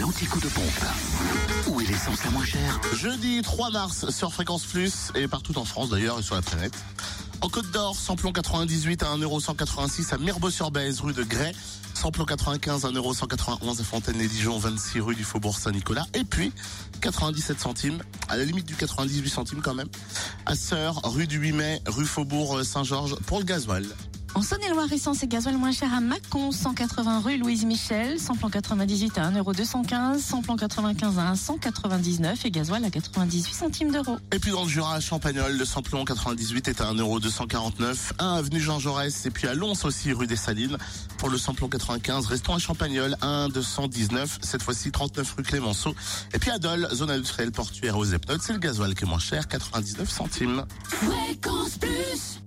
l'anti-coup de pompe. Où est l'essence la moins chère Jeudi 3 mars sur Fréquence Plus et partout en France d'ailleurs et sur la planète. En Côte d'Or, samplon 98 à 1,186€ à Mirbeau-sur-Bèze, rue de Grès. Samplon 95 à 1,191€ à Fontaine-les-Dijon, 26 rue du Faubourg Saint-Nicolas. Et puis, 97 centimes, à la limite du 98 centimes quand même, à Sœur, rue du 8 mai, rue Faubourg Saint-Georges pour le gasoil. En Saône-et-Loire, essence et gasoil moins cher à Mâcon, 180 rue Louise Michel, samplon 98 à 1,215€, samplon 95 à 1,199€ et gasoil à 98 centimes d'euros. Et puis dans le Jura, à Champagnol, le samplon 98 est à 1,249€, 1 avenue Jean Jaurès et puis à Lons aussi, rue des Salines. Pour le samplon 95, restons à Champagnol, 1,219, cette fois-ci 39 rue Clémenceau. Et puis à Dole, zone industrielle portuaire aux Epnotes, c'est le gasoil qui est moins cher, 99 centimes. Fréquence Plus